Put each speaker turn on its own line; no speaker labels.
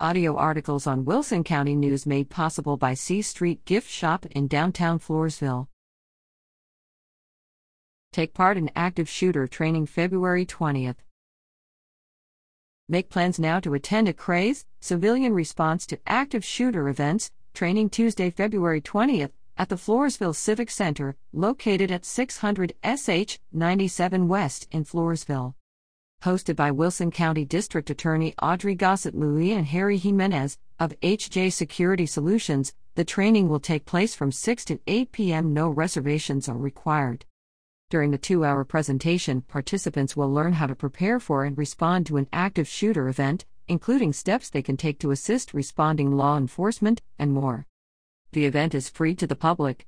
Audio articles on Wilson County News made possible by C Street Gift Shop in downtown Floresville. Take part in active shooter training February 20th. Make plans now to attend a CRASE, Civilian Response to Active Shooter events, training Tuesday, February 20th, at the Floresville Civic Center, located at 600 SH 97 West in Floresville hosted by Wilson County District Attorney Audrey Gossett Louis and Harry Jimenez of HJ Security Solutions. The training will take place from 6 to 8 p.m. No reservations are required. During the two hour presentation, participants will learn how to prepare for and respond to an active shooter event, including steps they can take to assist responding law enforcement, and more. The event is free to the public.